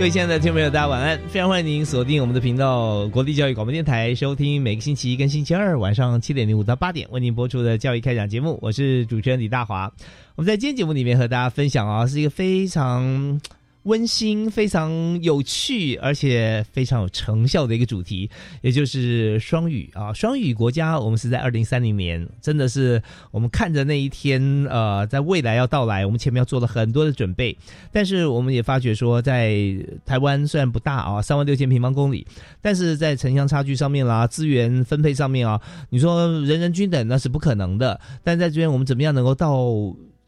各位亲爱的听众朋友，大家晚安！非常欢迎您锁定我们的频道——国立教育广播电台，收听每个星期一跟星期二晚上七点零五到八点为您播出的教育开讲节目。我是主持人李大华。我们在今天节目里面和大家分享啊，是一个非常。温馨、非常有趣，而且非常有成效的一个主题，也就是双语啊。双语国家，我们是在二零三零年，真的是我们看着那一天，呃，在未来要到来，我们前面要做了很多的准备。但是我们也发觉说，在台湾虽然不大啊，三万六千平方公里，但是在城乡差距上面啦，资源分配上面啊，你说人人均等那是不可能的。但在这边，我们怎么样能够到？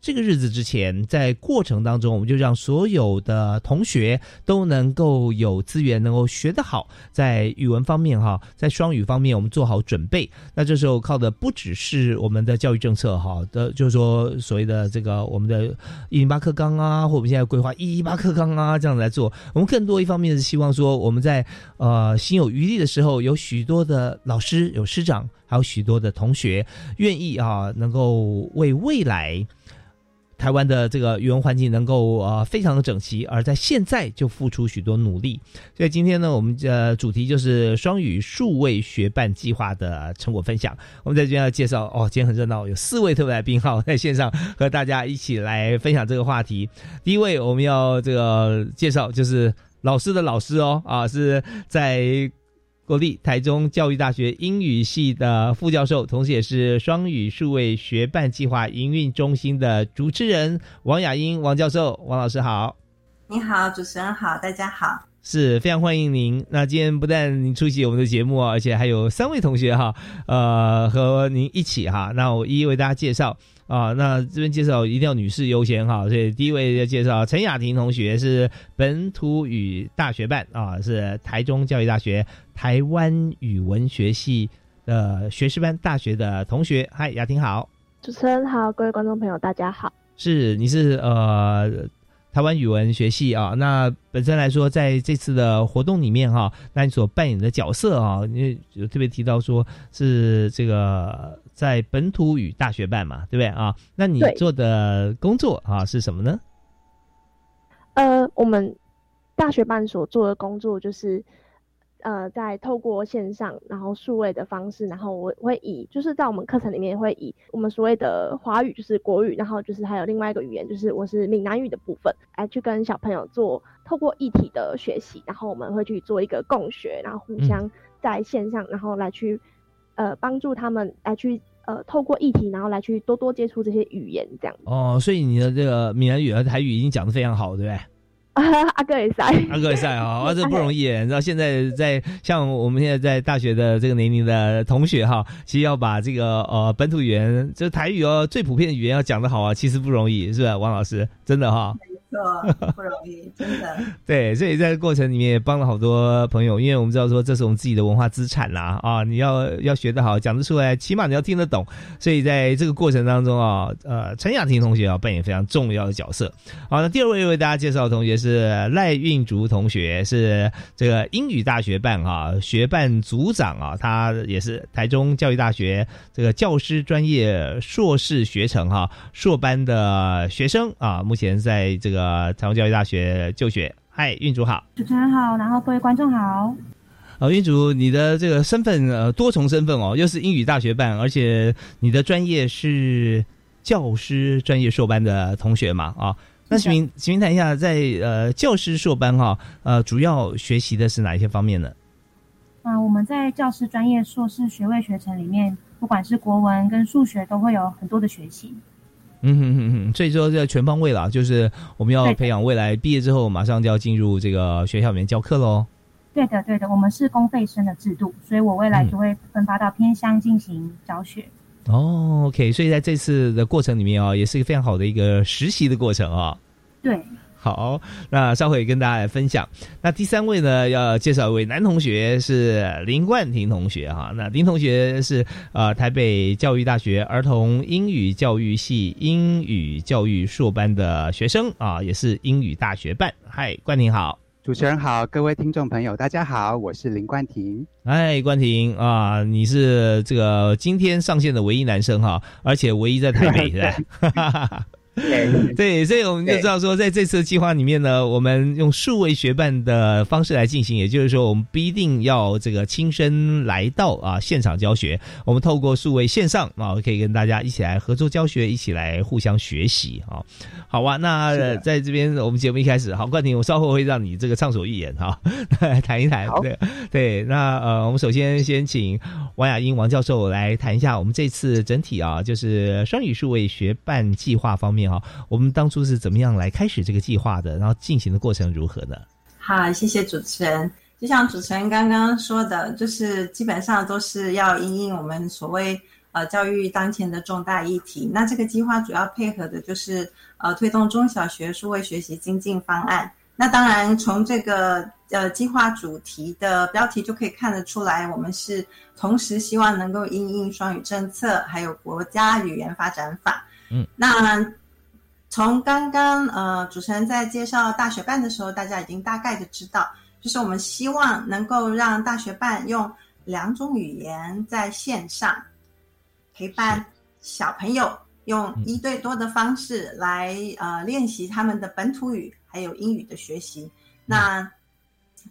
这个日子之前，在过程当中，我们就让所有的同学都能够有资源，能够学得好，在语文方面哈，在双语方面，我们做好准备。那这时候靠的不只是我们的教育政策哈的，就是说所谓的这个我们的一零八课纲啊，或我们现在规划一一八课纲啊，这样来做。我们更多一方面是希望说，我们在呃心有余力的时候，有许多的老师、有师长，还有许多的同学愿意啊，能够为未来。台湾的这个语文环境能够呃非常的整齐，而在现在就付出许多努力。所以今天呢，我们的主题就是双语数位学伴计划的成果分享。我们在这边要介绍哦，今天很热闹，有四位特别来宾哈，在线上和大家一起来分享这个话题。第一位我们要这个介绍就是老师的老师哦啊，是在。国立台中教育大学英语系的副教授，同时也是双语数位学办计划营运中心的主持人王雅英王教授，王老师好。你好，主持人好，大家好，是非常欢迎您。那今天不但您出席我们的节目而且还有三位同学哈，呃，和您一起哈。那我一一为大家介绍。啊，那这边介绍一定要女士优先哈，所以第一位要介绍陈雅婷同学是本土语大学办啊，是台中教育大学台湾语文学系的学士班大学的同学。嗨，雅婷好，主持人好，各位观众朋友大家好。是，你是呃台湾语文学系啊，那本身来说在这次的活动里面哈，那你所扮演的角色啊，你有特别提到说是这个。在本土语大学办嘛，对不对啊？那你做的工作啊是什么呢？呃，我们大学办所做的工作就是，呃，在透过线上然后数位的方式，然后我会以就是在我们课程里面会以我们所谓的华语就是国语，然后就是还有另外一个语言就是我是闽南语的部分，来去跟小朋友做透过一体的学习，然后我们会去做一个共学，然后互相在线上，然后来去呃帮助他们来去。呃，透过议题，然后来去多多接触这些语言，这样。哦，所以你的这个闽南语和台语已经讲的非常好，对不对？阿哥也在，阿哥也在啊，这不容易。你知道现在在像我们现在在大学的这个年龄的同学哈，其实要把这个呃本土语言，就台语哦最普遍的语言要讲得好啊，其实不容易，是吧，王老师？真的哈。不容易，真的。对，所以在这过程里面也帮了好多朋友，因为我们知道说这是我们自己的文化资产啦啊，你要要学得好，讲得出来，起码你要听得懂。所以在这个过程当中啊，呃，陈雅婷同学啊扮演非常重要的角色。好，那第二位为大家介绍的同学是赖运竹同学，是这个英语大学办啊学办组长啊，他也是台中教育大学这个教师专业硕士学程哈硕班的学生啊，目前在这个。呃，台湾教育大学就学，嗨，运主好，主持人好，然后各位观众好。呃，运主，你的这个身份呃多重身份哦，又是英语大学办，而且你的专业是教师专业硕班的同学嘛啊。那请您，请您谈一下，在呃教师硕班哈，呃，主要学习的是哪一些方面呢？啊，我们在教师专业硕士学位学程里面，不管是国文跟数学，都会有很多的学习。嗯哼哼哼，所以说这全方位了，就是我们要培养未来毕业之后马上就要进入这个学校里面教课喽。对的，对的，我们是公费生的制度，所以我未来就会分发到偏乡进行教学。哦，OK，所以在这次的过程里面啊，也是一个非常好的一个实习的过程啊。对。好，那稍后也跟大家来分享。那第三位呢，要介绍一位男同学是林冠廷同学哈。那林同学是呃台北教育大学儿童英语教育系英语教育硕班的学生啊，也是英语大学办。嗨，冠廷好，主持人好，各位听众朋友大家好，我是林冠廷。哎，冠廷啊，你是这个今天上线的唯一男生哈，而且唯一在台北的。对，所以我们就知道说，在这次计划里面呢，我们用数位学办的方式来进行，也就是说，我们不一定要这个亲身来到啊现场教学，我们透过数位线上啊，可以跟大家一起来合作教学，一起来互相学习啊。好吧，那在这边我们节目一开始，好，冠廷，我稍后会让你这个畅所欲言哈，来谈一谈。对对，那呃，我们首先先请王雅英王教授来谈一下我们这次整体啊，就是双语数位学办计划方面。哈，我们当初是怎么样来开始这个计划的？然后进行的过程如何呢？好，谢谢主持人。就像主持人刚刚说的，就是基本上都是要因应我们所谓呃教育当前的重大议题。那这个计划主要配合的就是呃推动中小学数位学习精进方案。那当然从这个呃计划主题的标题就可以看得出来，我们是同时希望能够因应双语政策，还有国家语言发展法。嗯，那。从刚刚呃主持人在介绍大学办的时候，大家已经大概的知道，就是我们希望能够让大学办用两种语言在线上陪伴小朋友，用一对多的方式来呃练习他们的本土语还有英语的学习。那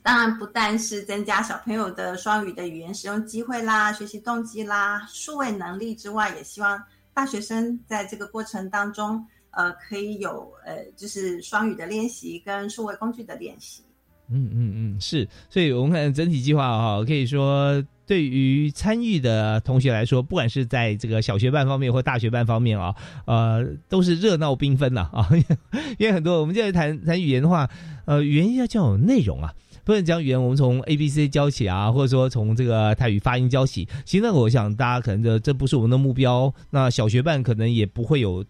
当然不但是增加小朋友的双语的语言使用机会啦、学习动机啦、数位能力之外，也希望大学生在这个过程当中。呃，可以有呃，就是双语的练习跟数位工具的练习。嗯嗯嗯，是，所以我们看整体计划哈，可以说对于参与的同学来说，不管是在这个小学班方面或大学班方面啊，呃，都是热闹缤纷的啊。因为很多我们现在谈谈语言的话，呃，语言要叫有内容啊，不能讲语言我们从 A B C 教起啊，或者说从这个泰语发音教起。其实那我想大家可能这这不是我们的目标，那小学班可能也不会有。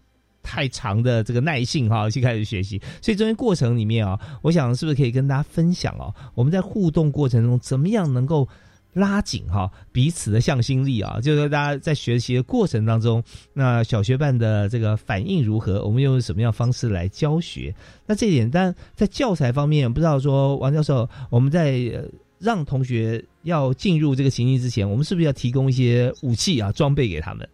太长的这个耐性哈，去开始学习，所以中间过程里面啊，我想是不是可以跟大家分享哦？我们在互动过程中怎么样能够拉紧哈彼此的向心力啊？就是大家在学习的过程当中，那小学班的这个反应如何？我们用什么样方式来教学？那这一点，但在教材方面，不知道说王教授，我们在让同学要进入这个情境之前，我们是不是要提供一些武器啊装备给他们？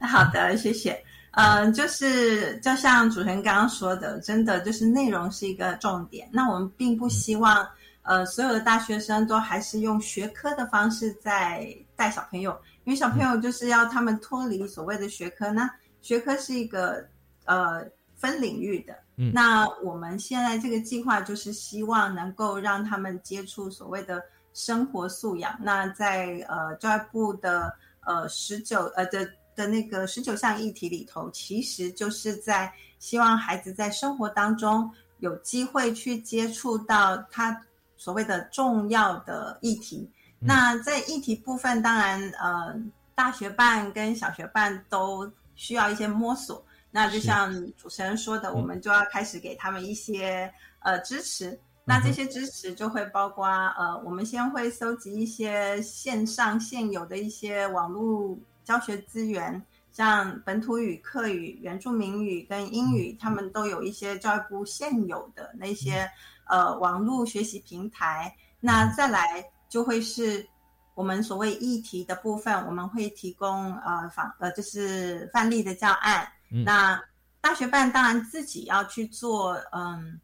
好的，谢谢。嗯，就是就像主持人刚刚说的，真的就是内容是一个重点。那我们并不希望，呃，所有的大学生都还是用学科的方式在带小朋友，因为小朋友就是要他们脱离所谓的学科。那学科是一个呃分领域的，那我们现在这个计划就是希望能够让他们接触所谓的生活素养。那在呃教育部的呃十九呃的。的那个十九项议题里头，其实就是在希望孩子在生活当中有机会去接触到他所谓的重要的议题。那在议题部分，当然，呃，大学办跟小学办都需要一些摸索。那就像主持人说的，我们就要开始给他们一些呃支持。那这些支持就会包括呃，我们先会搜集一些线上现有的一些网络。教学资源像本土语、客语、原住民语跟英语，他们都有一些教育部现有的那些呃网络学习平台。那再来就会是我们所谓议题的部分，我们会提供呃访呃就是范例的教案。那大学办当然自己要去做嗯。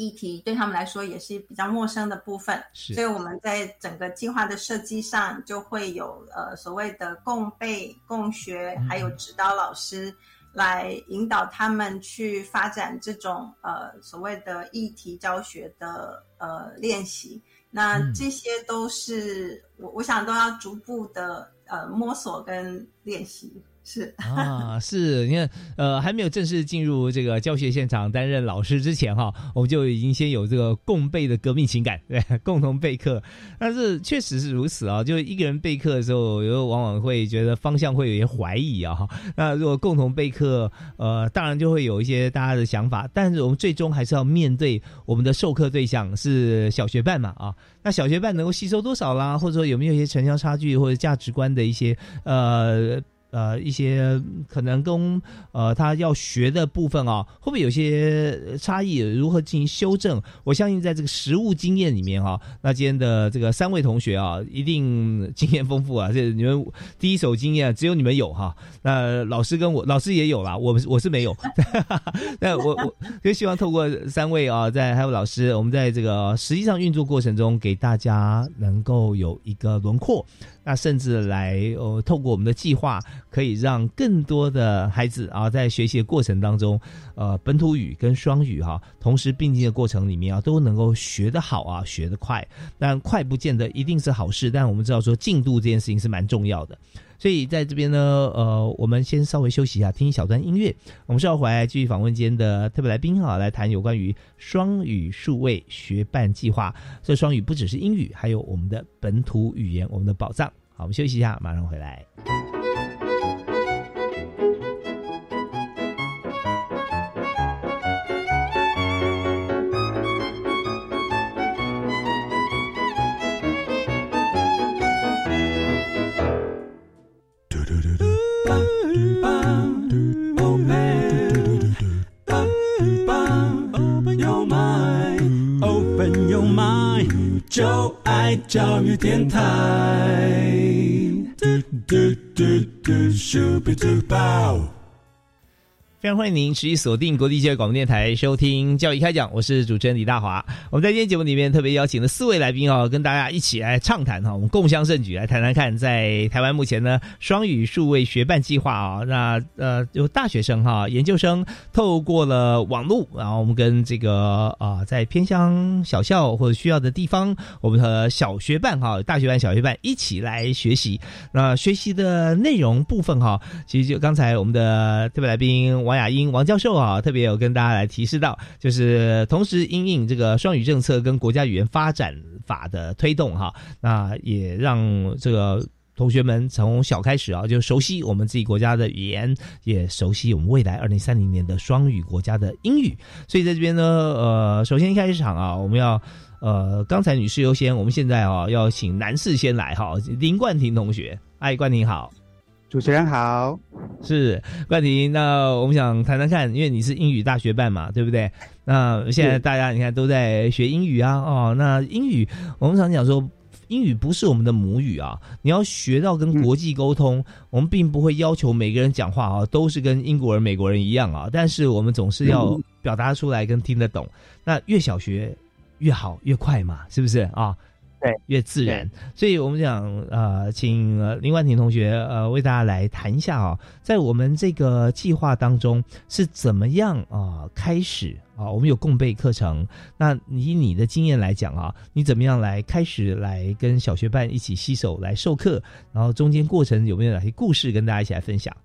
议题对他们来说也是比较陌生的部分，所以我们在整个计划的设计上就会有呃所谓的共备、共学，还有指导老师。来引导他们去发展这种呃所谓的议题教学的呃练习。那这些都是我我想都要逐步的呃摸索跟练习。是啊，是你看，呃，还没有正式进入这个教学现场担任老师之前哈，我们就已经先有这个共备的革命情感，对，共同备课。但是确实是如此啊，就一个人备课的时候，有往往会觉得方向会有些怀疑啊。那如果共同备课，呃，当然就会有一些大家的想法，但是我们最终还是要面对我们的授课对象是小学班嘛啊。那小学班能够吸收多少啦？或者说有没有一些城乡差距或者价值观的一些呃？呃，一些可能跟呃他要学的部分啊，会不会有些差异？如何进行修正？我相信在这个实物经验里面哈，那今天的这个三位同学啊，一定经验丰富啊。这你们第一手经验只有你们有哈。那老师跟我老师也有啦，我我是没有。那我我就希望透过三位啊，在还有老师，我们在这个实际上运作过程中，给大家能够有一个轮廓。那甚至来哦，透过我们的计划，可以让更多的孩子啊，在学习的过程当中，呃，本土语跟双语哈，同时并进的过程里面啊，都能够学得好啊，学得快。但快不见得一定是好事，但我们知道说进度这件事情是蛮重要的。所以在这边呢，呃，我们先稍微休息一下，听一小段音乐。我们稍后回来继续访问今天的特别来宾啊，来谈有关于双语数位学伴计划。这双语不只是英语，还有我们的本土语言，我们的宝藏。好，我们休息一下，马上回来。教育电台。非常欢迎您持续锁定国际教育广播电台收听教育开讲，我是主持人李大华。我们在今天节目里面特别邀请了四位来宾啊，跟大家一起来畅谈哈，我们共襄盛举，来谈谈看，在台湾目前呢双语数位学伴计划啊，那呃有大学生哈研究生透过了网络，然后我们跟这个啊在偏乡小校或者需要的地方，我们和小学伴哈大学班小学伴一起来学习。那学习的内容部分哈，其实就刚才我们的特别来宾。王雅英王教授啊，特别有跟大家来提示到，就是同时因应这个双语政策跟国家语言发展法的推动哈，那也让这个同学们从小开始啊，就熟悉我们自己国家的语言，也熟悉我们未来二零三零年的双语国家的英语。所以在这边呢，呃，首先一开始场啊，我们要呃，刚才女士优先，我们现在啊要请男士先来哈，林冠廷同学，哎，冠廷好。主持人好，是冠廷。那我们想谈谈看，因为你是英语大学办嘛，对不对？那现在大家你看都在学英语啊，哦，那英语我们常讲说，英语不是我们的母语啊。你要学到跟国际沟通，我们并不会要求每个人讲话啊都是跟英国人、美国人一样啊，但是我们总是要表达出来跟听得懂。那越小学越好，越快嘛，是不是啊？对，越自然，所以我们想呃，请林冠廷同学呃，为大家来谈一下啊，在我们这个计划当中是怎么样啊开始啊？我们有共备课程，那以你的经验来讲啊，你怎么样来开始来跟小学班一起携手来授课？然后中间过程有没有哪些故事跟大家一起来分享？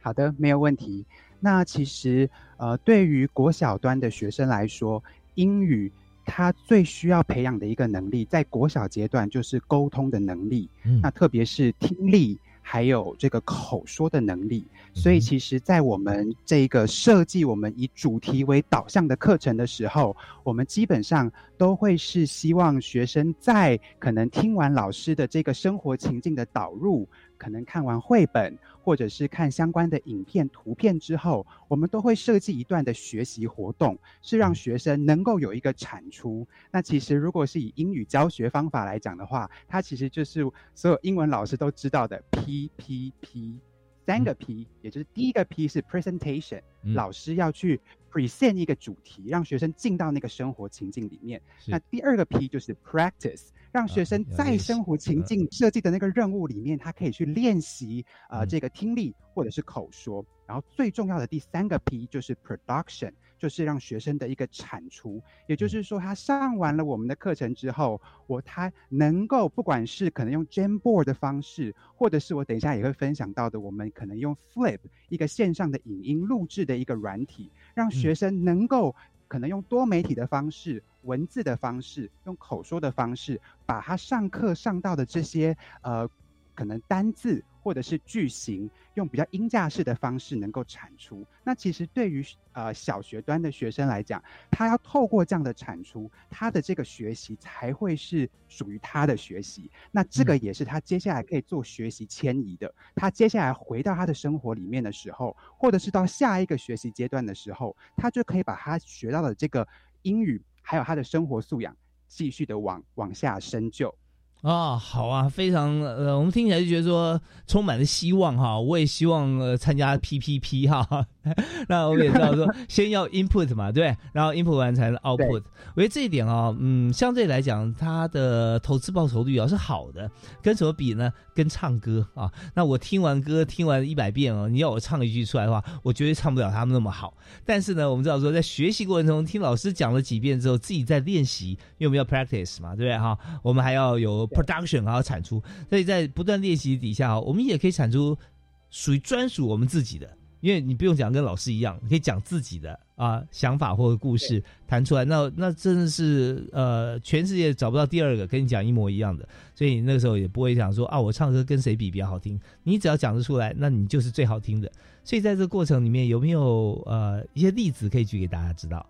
好的，没有问题。那其实呃，对于国小端的学生来说，英语。他最需要培养的一个能力，在国小阶段就是沟通的能力，那特别是听力，还有这个口说的能力。所以，其实，在我们这个设计我们以主题为导向的课程的时候，我们基本上都会是希望学生在可能听完老师的这个生活情境的导入。可能看完绘本，或者是看相关的影片、图片之后，我们都会设计一段的学习活动，是让学生能够有一个产出。那其实如果是以英语教学方法来讲的话，它其实就是所有英文老师都知道的 PPP，三个 P，也就是第一个 P 是 presentation，老师要去 present 一个主题，让学生进到那个生活情境里面。那第二个 P 就是 practice，让学生在生活情境设计的那个任务里面，他可以去练习呃这个听力或者是口说。然后最重要的第三个 P 就是 production，就是让学生的一个产出。也就是说，他上完了我们的课程之后，我他能够不管是可能用 Jamboard 的方式，或者是我等一下也会分享到的，我们可能用 Flip 一个线上的影音录制的一个软体。让学生能够可能用多媒体的方式、文字的方式、用口说的方式，把他上课上到的这些呃可能单字。或者是句型用比较音架式的方式能够产出，那其实对于呃小学端的学生来讲，他要透过这样的产出，他的这个学习才会是属于他的学习。那这个也是他接下来可以做学习迁移的。他接下来回到他的生活里面的时候，或者是到下一个学习阶段的时候，他就可以把他学到的这个英语，还有他的生活素养，继续的往往下深究。啊，好啊，非常呃，我们听起来就觉得说充满了希望哈。我也希望呃参加 PPP 哈。那我们也知道说，先要 input 嘛，对，然后 input 完才能 output。我觉得这一点啊，嗯，相对来讲，它的投资报酬率啊是好的。跟什么比呢？跟唱歌啊。那我听完歌听完一百遍哦，你要我唱一句出来的话，我绝对唱不了他们那么好。但是呢，我们知道说，在学习过程中听老师讲了几遍之后，自己在练习，因为我们要 practice 嘛，对不对哈？我们还要有 production 还要产出，所以在不断练习底下，我们也可以产出属于专属我们自己的。因为你不用讲跟老师一样，你可以讲自己的啊想法或者故事谈出来，那那真的是呃全世界找不到第二个跟你讲一模一样的，所以你那个时候也不会想说啊我唱歌跟谁比比较好听，你只要讲得出来，那你就是最好听的。所以在这个过程里面有没有呃一些例子可以举给大家知道？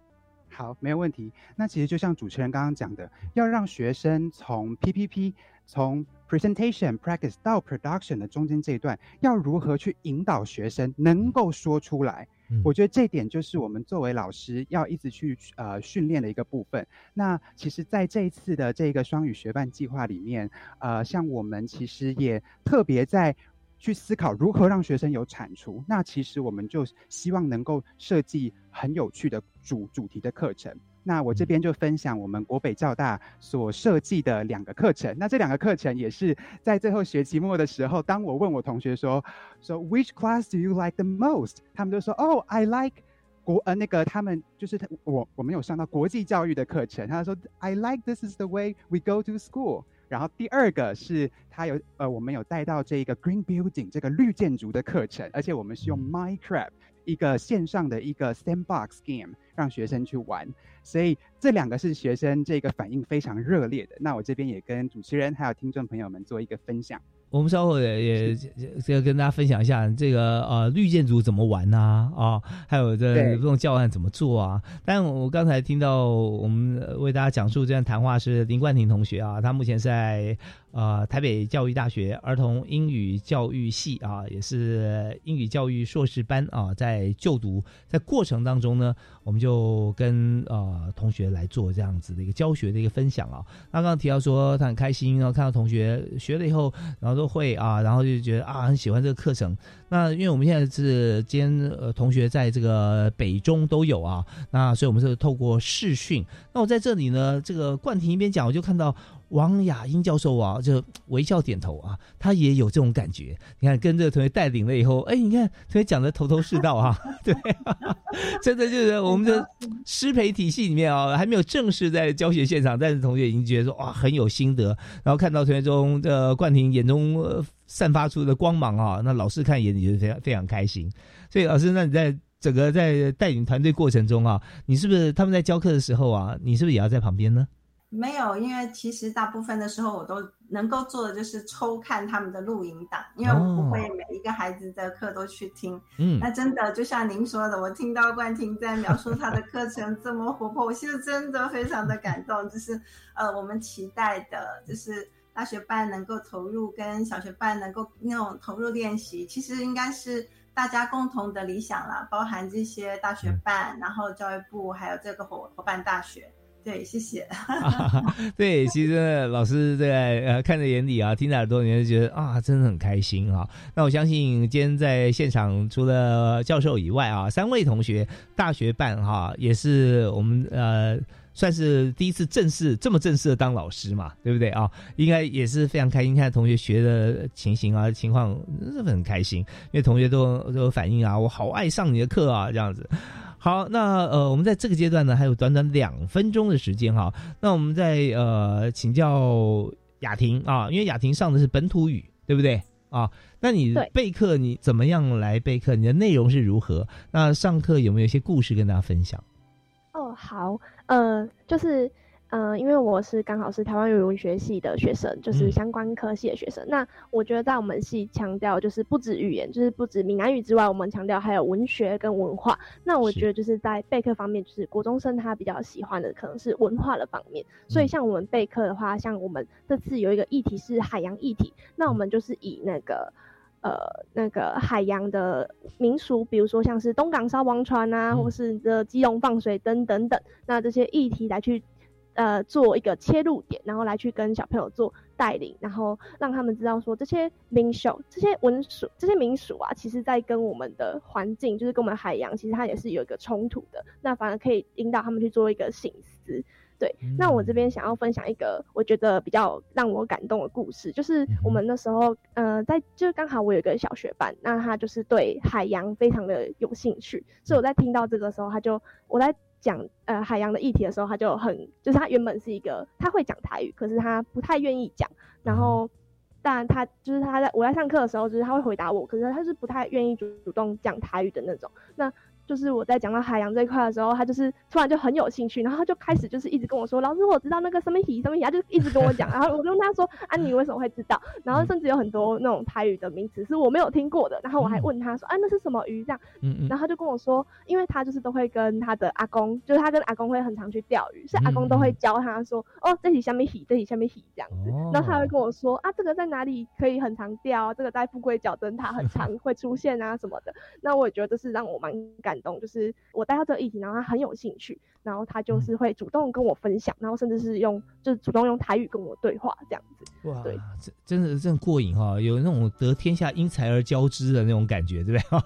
好，没有问题。那其实就像主持人刚刚讲的，要让学生从 PPP 从 presentation practice 到 production 的中间这一段，要如何去引导学生能够说出来？我觉得这点就是我们作为老师要一直去呃训练的一个部分。那其实，在这一次的这个双语学伴计划里面，呃，像我们其实也特别在去思考如何让学生有产出。那其实我们就希望能够设计很有趣的主主题的课程。那我这边就分享我们国北教大所设计的两个课程。那这两个课程也是在最后学期末的时候，当我问我同学说，说 Which class do you like the most？他们就说，Oh, I like 国呃那个他们就是我我们有上到国际教育的课程。他说，I like this is the way we go to school。然后第二个是他有呃我们有带到这一个 Green Building 这个绿建筑的课程，而且我们是用 Minecraft 一个线上的一个 Sandbox game 让学生去玩。所以这两个是学生这个反应非常热烈的。那我这边也跟主持人还有听众朋友们做一个分享。我们稍后也也要跟大家分享一下这个呃绿建筑怎么玩呐啊，还有这这种教案怎么做啊。但我刚才听到我们为大家讲述这段谈话是林冠廷同学啊，他目前在。呃，台北教育大学儿童英语教育系啊，也是英语教育硕士班啊，在就读，在过程当中呢，我们就跟呃同学来做这样子的一个教学的一个分享啊。刚刚提到说他很开心，然后看到同学学了以后，然后都会啊，然后就觉得啊很喜欢这个课程。那因为我们现在是今天呃同学在这个北中都有啊，那所以我们是透过视讯。那我在这里呢，这个冠廷一边讲，我就看到。王雅英教授啊，就微笑点头啊，他也有这种感觉。你看，跟这个同学带领了以后，哎，你看同学讲的头头是道啊，对，真的就是我们的师培体系里面啊，还没有正式在教学现场，但是同学已经觉得说哇很有心得，然后看到同学中的冠廷眼中散发出的光芒啊，那老师看眼里就非常非常开心。所以老师，那你在整个在带领团队过程中啊，你是不是他们在教课的时候啊，你是不是也要在旁边呢？没有，因为其实大部分的时候我都能够做的就是抽看他们的录影档，因为我不会每一个孩子的课都去听。嗯，那真的就像您说的，我听到冠廷在描述他的课程这么活泼，我现在真的非常的感动。就是呃，我们期待的就是大学班能够投入，跟小学班能够那种投入练习，其实应该是大家共同的理想啦，包含这些大学办，然后教育部还有这个伙伙伴大学。对，谢谢。对，其实老师在呃看在眼里啊，听在耳朵里面就觉得啊，真的很开心啊。那我相信今天在现场除了教授以外啊，三位同学大学办哈，也是我们呃算是第一次正式这么正式的当老师嘛，对不对啊？应该也是非常开心，看同学学的情形啊情况，是很开心，因为同学都都有反映啊，我好爱上你的课啊，这样子。好，那呃，我们在这个阶段呢，还有短短两分钟的时间哈。那我们在呃请教雅婷啊，因为雅婷上的是本土语，对不对啊？那你备课你怎么样来备课？你的内容是如何？那上课有没有一些故事跟大家分享？哦，好，呃，就是。嗯，因为我是刚好是台湾语文学系的学生，就是相关科系的学生。那我觉得在我们系强调就是不止语言，就是不止闽南语之外，我们强调还有文学跟文化。那我觉得就是在备课方面，就是国中生他比较喜欢的可能是文化的方面。所以像我们备课的话，像我们这次有一个议题是海洋议题，那我们就是以那个呃那个海洋的民俗，比如说像是东港烧王船啊，或是这基隆放水灯等等，那这些议题来去。呃，做一个切入点，然后来去跟小朋友做带领，然后让他们知道说这些民俗、这些文俗、这些民俗啊，其实在跟我们的环境，就是跟我们海洋，其实它也是有一个冲突的。那反而可以引导他们去做一个醒思。对，那我这边想要分享一个我觉得比较让我感动的故事，就是我们那时候，呃，在就刚好我有一个小学班，那他就是对海洋非常的有兴趣，所以我在听到这个时候，他就我在。讲呃海洋的议题的时候，他就很就是他原本是一个他会讲台语，可是他不太愿意讲。然后，当然他就是他在我在上课的时候，就是他会回答我，可是他是不太愿意主主动讲台语的那种。那就是我在讲到海洋这一块的时候，他就是突然就很有兴趣，然后他就开始就是一直跟我说：“老师，我知道那个什么鱼什么鱼。”他就一直跟我讲，然后我就问他说：“啊，你为什么会知道？”然后甚至有很多那种台语的名词是我没有听过的，然后我还问他说：“啊，那是什么鱼？”这样，然后他就跟我说：“因为他就是都会跟他的阿公，就是他跟阿公会很常去钓鱼，所以阿公都会教他说：‘哦，这里下面鱼，这里下面鱼。’这样子。然后他会跟我说：‘啊，这个在哪里可以很常钓？这个在富贵角灯塔很常会出现啊什么的。’那我也觉得这是让我蛮感动，就是。我带到这个议题，然后他很有兴趣，然后他就是会主动跟我分享，然后甚至是用就是主动用台语跟我对话这样子。哇，对，真真的真过瘾哈，有那种得天下因才而交之的那种感觉，对不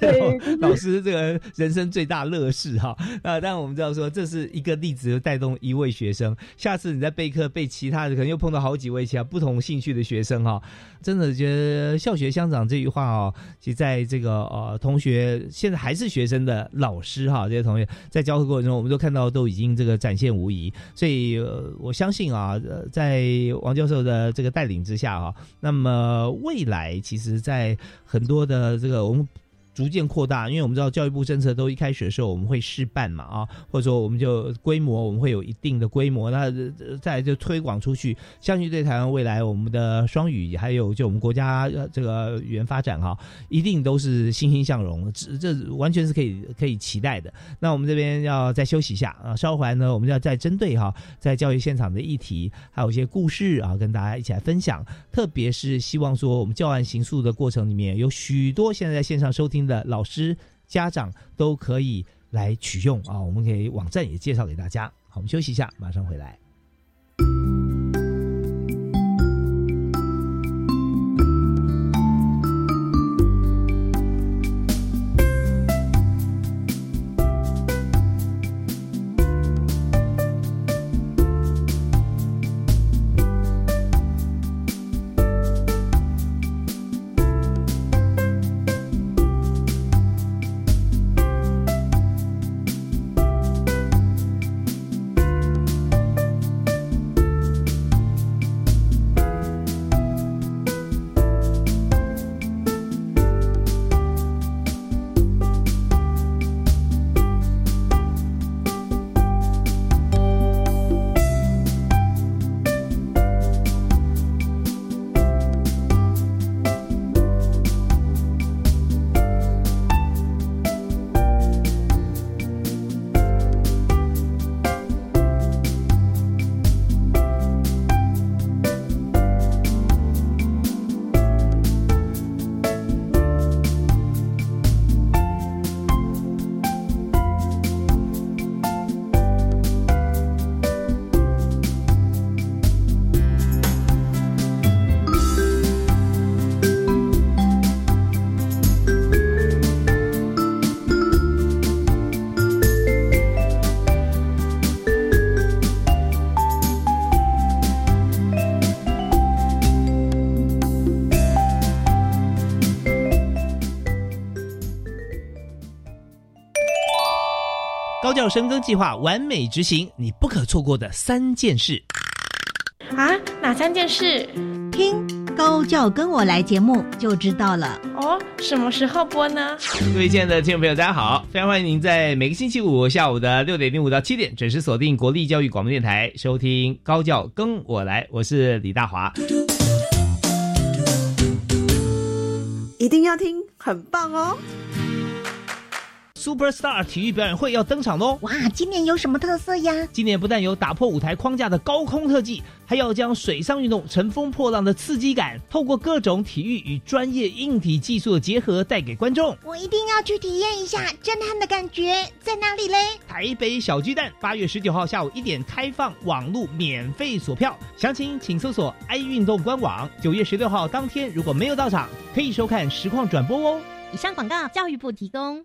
对？对，老师这个人生最大乐事哈。那当然我们知道说这是一个例子，带动一位学生，下次你在备课被其他的，可能又碰到好几位其他不同兴趣的学生哈。真的觉得校学相长这句话哦，其实在这个呃同学现在还是学生真的老师。哈，这些同学在教课过程中，我们都看到都已经这个展现无疑，所以我相信啊，在王教授的这个带领之下哈，那么未来其实，在很多的这个我们。逐渐扩大，因为我们知道教育部政策都一开始的时候我们会试办嘛啊，或者说我们就规模我们会有一定的规模，那再就推广出去，相信对台湾未来我们的双语还有就我们国家这个语言发展哈，一定都是欣欣向荣，这这完全是可以可以期待的。那我们这边要再休息一下啊，稍后呢我们要再针对哈在教育现场的议题，还有一些故事啊，跟大家一起来分享，特别是希望说我们教案行诉的过程里面有许多现在在线上收听。的老师、家长都可以来取用啊！我们给网站也介绍给大家。好，我们休息一下，马上回来。高教深耕计划完美执行，你不可错过的三件事。啊，哪三件事？听高教跟我来节目就知道了。哦，什么时候播呢？各位亲爱的听众朋友，大家好，非常欢迎您在每个星期五下午的六点零五到七点准时锁定国立教育广播电台，收听高教跟我来，我是李大华。一定要听，很棒哦！Superstar 体育表演会要登场喽！哇，今年有什么特色呀？今年不但有打破舞台框架的高空特技，还要将水上运动乘风破浪的刺激感，透过各种体育与专业硬体技术的结合，带给观众。我一定要去体验一下震撼的感觉，在哪里嘞？台北小巨蛋，八月十九号下午一点开放网络免费索票，详情请搜索 i 运动官网。九月十六号当天如果没有到场，可以收看实况转播哦。以上广告，教育部提供。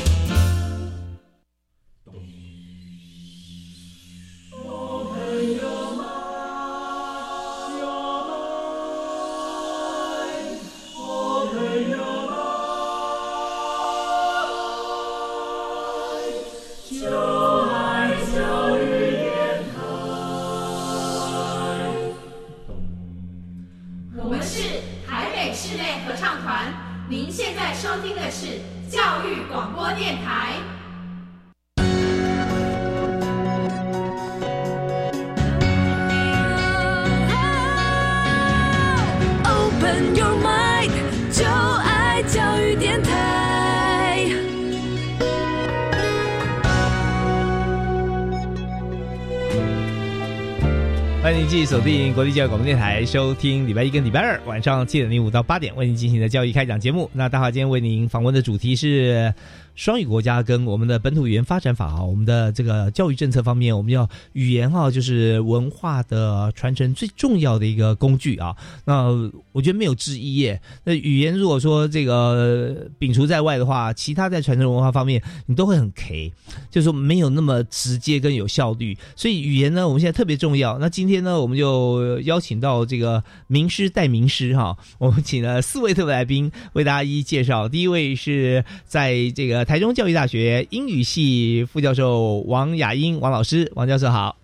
国立教育广播电台，收听礼拜一跟礼拜二晚上七点零五到八点为您进行的教育开讲节目。那大华今天为您访问的主题是双语国家跟我们的本土语言发展法啊，我们的这个教育政策方面，我们要语言哈，就是文化的传承最重要的一个工具啊。那我觉得没有之一耶。那语言如果说这个摒除在外的话，其他在传承文化方面你都会很 K，就是说没有那么直接跟有效率。所以语言呢，我们现在特别重要。那今天呢，我们就邀请到这个名师带名师哈，我们请了四位特别来宾为大家一一介绍。第一位是在这个台中教育大学英语系副教授王雅英王老师，王教授好。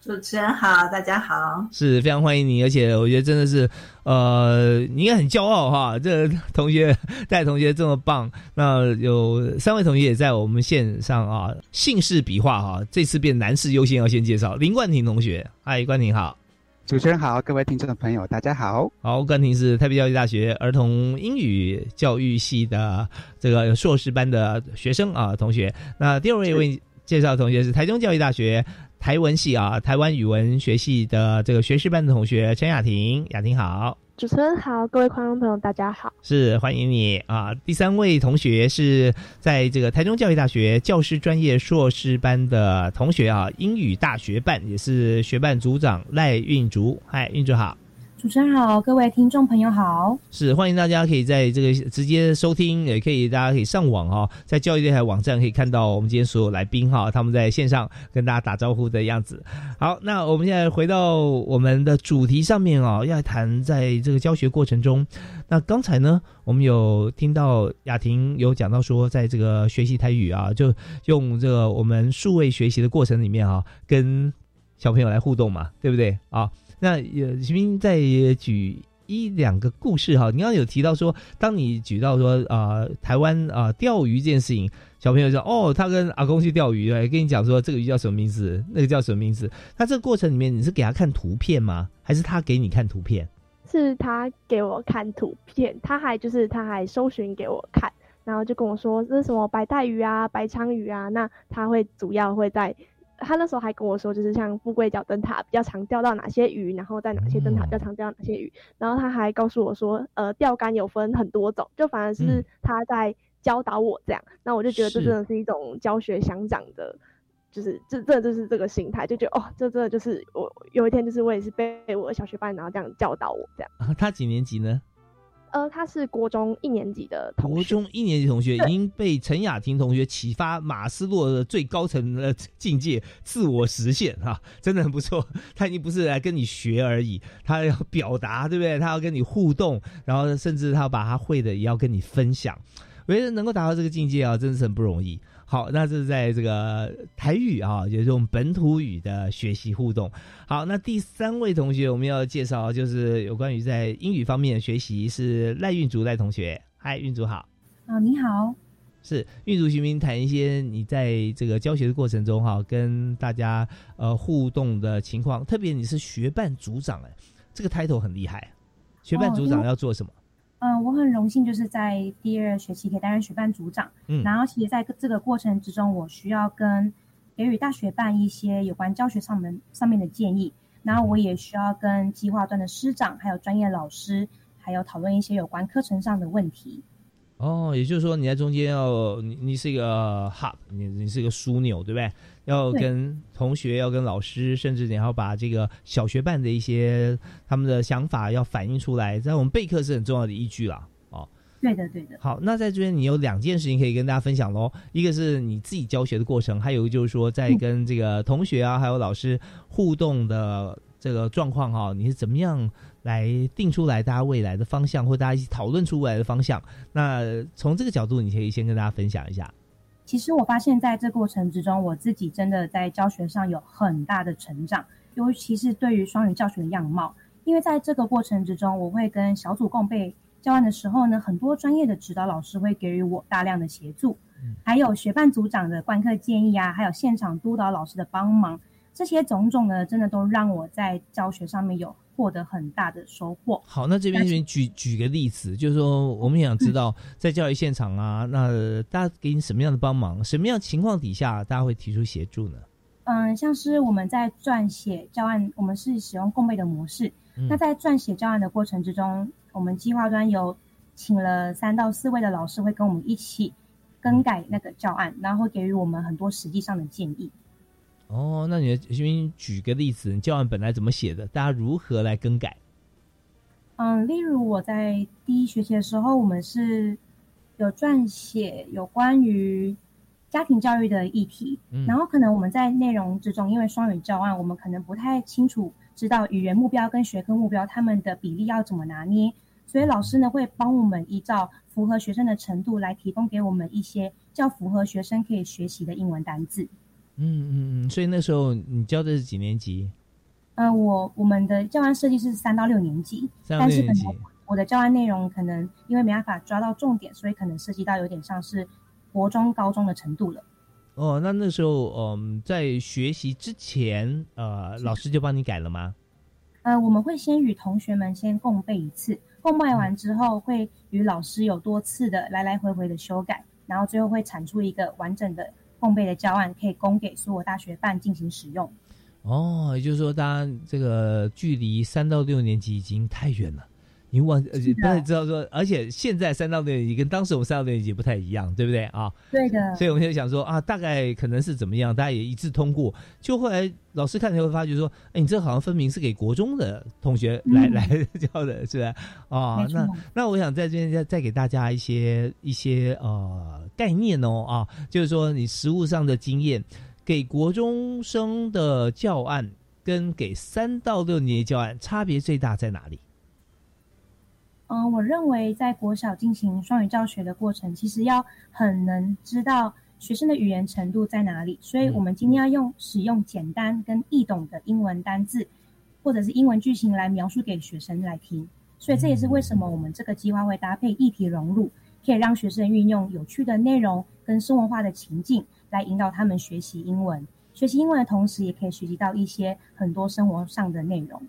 主持人好，大家好。是非常欢迎你，而且我觉得真的是，呃，你应该很骄傲哈。这同学带同学这么棒，那有三位同学也在我们线上啊，姓氏笔画哈，这次变男士优先要先介绍林冠廷同学，嗨，冠廷好。主持人好，各位听众的朋友，大家好。好，甘婷是台北教育大学儿童英语教育系的这个硕士班的学生啊，同学。那第二位为介绍的同学是台中教育大学台文系啊，台湾语文学系的这个学士班的同学陈雅婷，雅婷好。主持人好，各位观众朋友，大家好。是欢迎你啊！第三位同学是在这个台中教育大学教师专业硕士班的同学啊，英语大学办也是学办组长赖运竹，嗨，运竹好。主持人好，各位听众朋友好。是欢迎大家可以在这个直接收听，也可以大家可以上网哈、在教育电台网站可以看到我们今天所有来宾哈、他们在线上跟大家打招呼的样子。好，那我们现在回到我们的主题上面哦，要谈在这个教学过程中，那刚才呢，我们有听到雅婷有讲到说，在这个学习台语啊，就用这个我们数位学习的过程里面啊，跟小朋友来互动嘛，对不对啊？那也徐斌再举一两个故事哈，你刚刚有提到说，当你举到说啊、台湾啊、钓鱼这件事情，小朋友说哦，他跟阿公去钓鱼，哎，跟你讲说这个鱼叫什么名字，那个叫什么名字。那这个过程里面，你是给他看图片吗？还是他给你看图片？是他给我看图片，他还就是他还搜寻给我看，然后就跟我说这是什么白带鱼啊、白鲳鱼啊，那他会主要会在。他那时候还跟我说，就是像富贵角灯塔比较常钓到哪些鱼，然后在哪些灯塔比较常钓到哪些鱼，然后他还告诉我说，呃，钓竿有分很多种，就反而是他在教导我这样，那我就觉得这真的是一种教学相长的就是这这就是这个心态，就觉得哦，这真的就是我有一天就是我也是被我的小学班然后这样教导我这样。他几年级呢？呃，他是国中一年级的同学，国中一年级同学已经被陈雅婷同学启发马斯洛的最高层的境界自我实现哈，真的很不错。他已经不是来跟你学而已，他要表达，对不对？他要跟你互动，然后甚至他把他会的也要跟你分享。我觉得能够达到这个境界啊，真的是很不容易。好，那这是在这个台语啊，就是用本土语的学习互动。好，那第三位同学我们要介绍，就是有关于在英语方面的学习，是赖运竹赖同学。嗨，运竹好。啊，你好。是运竹徐明谈一些你在这个教学的过程中哈，跟大家呃互动的情况。特别你是学办组长哎，这个 title 很厉害。学办组长要做什么？嗯，我很荣幸，就是在第二学期可以担任学办组长。嗯，然后其实在这个过程之中，我需要跟给予大学办一些有关教学上面上面的建议，然后我也需要跟计划端的师长、还有专业老师，还有讨论一些有关课程上的问题。哦，也就是说你在中间要你你是一个 hub，你你是一个枢纽，对不对？要跟同学，要跟老师，甚至你要把这个小学办的一些他们的想法要反映出来，在我们备课是很重要的依据啦。哦，对的，对的。好，那在这边你有两件事情可以跟大家分享喽，一个是你自己教学的过程，还有就是说在跟这个同学啊，还有老师互动的这个状况哈，你是怎么样？来定出来大家未来的方向，或大家一起讨论出未来的方向。那从这个角度，你可以先跟大家分享一下。其实我发现在这过程之中，我自己真的在教学上有很大的成长，尤其是对于双语教学的样貌。因为在这个过程之中，我会跟小组共备教案的时候呢，很多专业的指导老师会给予我大量的协助，还有学办组长的观课建议啊，还有现场督导老师的帮忙，这些种种呢，真的都让我在教学上面有。获得很大的收获。好，那这边这边举举个例子，就是说，我们想知道在教育现场啊，那大家给你什么样的帮忙？什么样情况底下大家会提出协助呢？嗯，像是我们在撰写教案，我们是使用共备的模式。那在撰写教案的过程之中，我们计划端有请了三到四位的老师会跟我们一起更改那个教案，然后会给予我们很多实际上的建议。哦，那你先举个例子，你教案本来怎么写的？大家如何来更改？嗯，例如我在第一学期的时候，我们是有撰写有关于家庭教育的议题，然后可能我们在内容之中，因为双语教案，我们可能不太清楚知道语言目标跟学科目标他们的比例要怎么拿捏，所以老师呢会帮我们依照符合学生的程度来提供给我们一些较符合学生可以学习的英文单字。嗯嗯嗯，所以那时候你教的是几年级？呃，我我们的教案设计是三到六年级，但是可能我的教案内容可能因为没办法抓到重点，所以可能涉及到有点像是国中、高中的程度了。哦，那那时候嗯，在学习之前，呃，老师就帮你改了吗？呃，我们会先与同学们先共背一次，共背完之后会与老师有多次的来来回回的修改，然后最后会产出一个完整的。共备的教案可以供给所有大学办进行使用。哦，也就是说，当然这个距离三到六年级已经太远了，你忘而且不太知道说，而且现在三到六年级跟当时我们三到六年级不太一样，对不对啊？对的。所以我们就想说啊，大概可能是怎么样，大家也一致通过。就后来老师看起来会发觉说，哎，你这好像分明是给国中的同学来 来教的，是吧？啊，那那我想在这边再再给大家一些一些呃。概念哦啊，就是说你实物上的经验，给国中生的教案跟给三到六年级教案差别最大在哪里？嗯，我认为在国小进行双语教学的过程，其实要很能知道学生的语言程度在哪里，所以我们今天要用使用简单跟易懂的英文单字或者是英文句型来描述给学生来听，所以这也是为什么我们这个计划会搭配议题融入。可以让学生运用有趣的内容跟生活化的情境来引导他们学习英文。学习英文的同时，也可以学习到一些很多生活上的内容。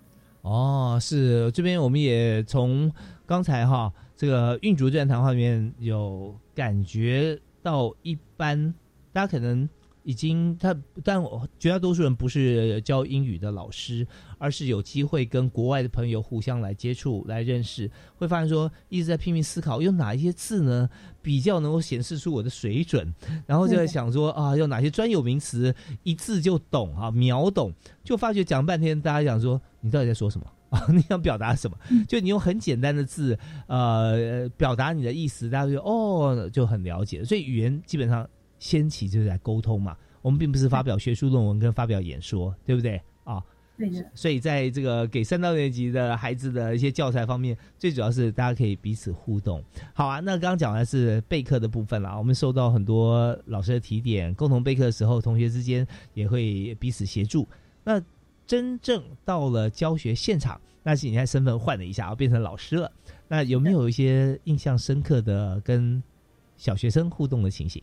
哦，是这边我们也从刚才哈这个运竹这段谈话里面有感觉到，一般大家可能已经他，但我绝大多数人不是教英语的老师，而是有机会跟国外的朋友互相来接触、来认识，会发现说一直在拼命思考，用哪一些字呢比较能够显示出我的水准，然后就在想说啊，用哪些专有名词一字就懂啊，秒懂，就发觉讲半天，大家讲说你到底在说什么啊？你想表达什么？就你用很简单的字呃表达你的意思，大家就哦就很了解，所以语言基本上。先期就是在沟通嘛，我们并不是发表学术论文跟发表演说，对不对啊？对的。所以在这个给三到年级的孩子的一些教材方面，最主要是大家可以彼此互动。好啊，那刚刚讲完是备课的部分啦，我们受到很多老师的提点，共同备课的时候，同学之间也会彼此协助。那真正到了教学现场，那是你看身份换了一下，变成老师了。那有没有一些印象深刻的跟小学生互动的情形？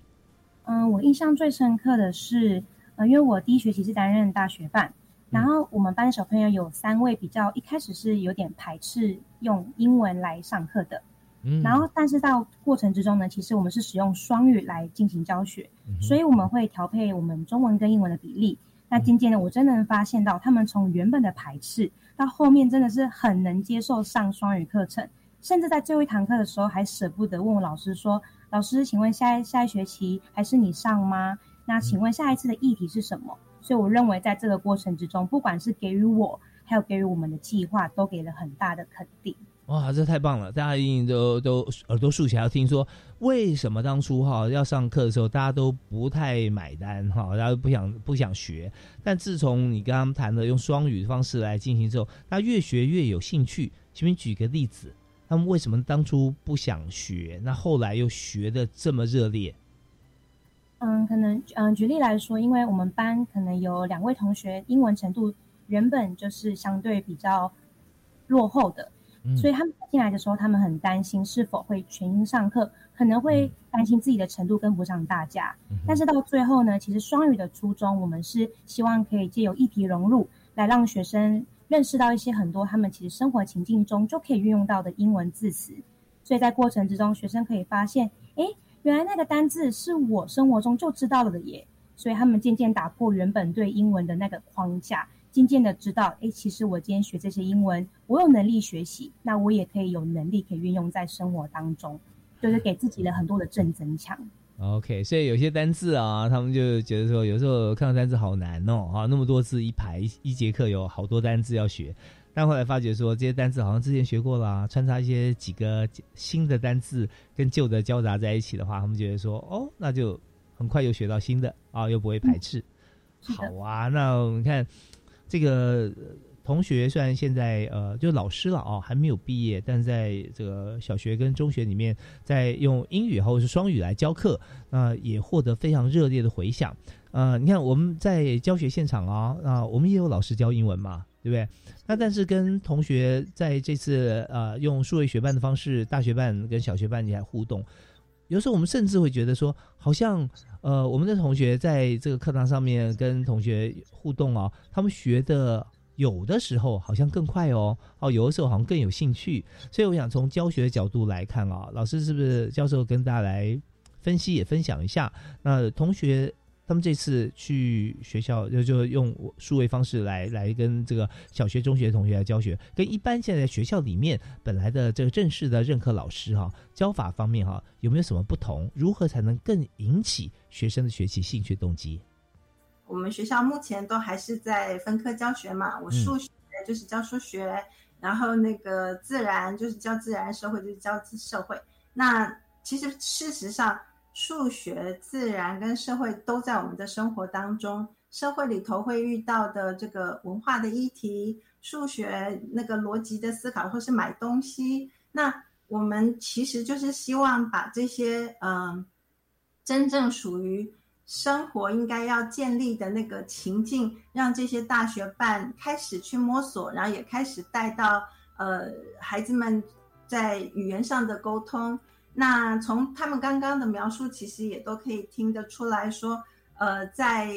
嗯，我印象最深刻的是，呃，因为我第一学期是担任大学办，然后我们班小朋友有三位比较一开始是有点排斥用英文来上课的，嗯，然后但是到过程之中呢，其实我们是使用双语来进行教学，所以我们会调配我们中文跟英文的比例。那渐渐的，我真的能发现到他们从原本的排斥到后面真的是很能接受上双语课程，甚至在最后一堂课的时候还舍不得问我老师说。老师，请问下一下一学期还是你上吗？那请问下一次的议题是什么？所以我认为在这个过程之中，不管是给予我，还有给予我们的计划，都给了很大的肯定。哇，这太棒了！大家一定都都耳朵竖起来，要听说为什么当初哈要上课的时候，大家都不太买单哈，大家都不想不想学。但自从你刚刚谈的用双语的方式来进行之后，大家越学越有兴趣。请你举个例子。他们为什么当初不想学？那后来又学的这么热烈？嗯，可能嗯，举例来说，因为我们班可能有两位同学英文程度原本就是相对比较落后的，所以他们进来的时候，他们很担心是否会全英上课，可能会担心自己的程度跟不上大家。但是到最后呢，其实双语的初衷，我们是希望可以借由议题融入，来让学生。认识到一些很多他们其实生活情境中就可以运用到的英文字词，所以在过程之中，学生可以发现，哎，原来那个单字是我生活中就知道了的耶。所以他们渐渐打破原本对英文的那个框架，渐渐的知道，哎，其实我今天学这些英文，我有能力学习，那我也可以有能力可以运用在生活当中，就是给自己了很多的正增强。OK，所以有些单字啊，他们就觉得说，有时候看到单字好难哦，啊，那么多字一排，一节课有好多单字要学，但后来发觉说，这些单字好像之前学过了，穿插一些几个新的单字跟旧的交杂在一起的话，他们觉得说，哦，那就很快又学到新的啊，又不会排斥。好啊，那我们看这个。同学虽然现在呃就老师了哦，还没有毕业，但在这个小学跟中学里面，在用英语或者是双语来教课，那也获得非常热烈的回响。呃，你看我们在教学现场啊，啊，我们也有老师教英文嘛，对不对？那但是跟同学在这次呃用数位学办的方式，大学办跟小学办你来互动，有时候我们甚至会觉得说，好像呃我们的同学在这个课堂上面跟同学互动啊，他们学的。有的时候好像更快哦，哦，有的时候好像更有兴趣，所以我想从教学的角度来看啊，老师是不是教授跟大家来分析也分享一下？那同学他们这次去学校就就用数位方式来来跟这个小学、中学同学来教学，跟一般现在学校里面本来的这个正式的任课老师哈教法方面哈有没有什么不同？如何才能更引起学生的学习兴趣动机？我们学校目前都还是在分科教学嘛，我数学就是教数学，然后那个自然就是教自然，社会就是教社会。那其实事实上，数学、自然跟社会都在我们的生活当中。社会里头会遇到的这个文化的议题，数学那个逻辑的思考，或是买东西，那我们其实就是希望把这些嗯，真正属于。生活应该要建立的那个情境，让这些大学办开始去摸索，然后也开始带到呃孩子们在语言上的沟通。那从他们刚刚的描述，其实也都可以听得出来说，呃，在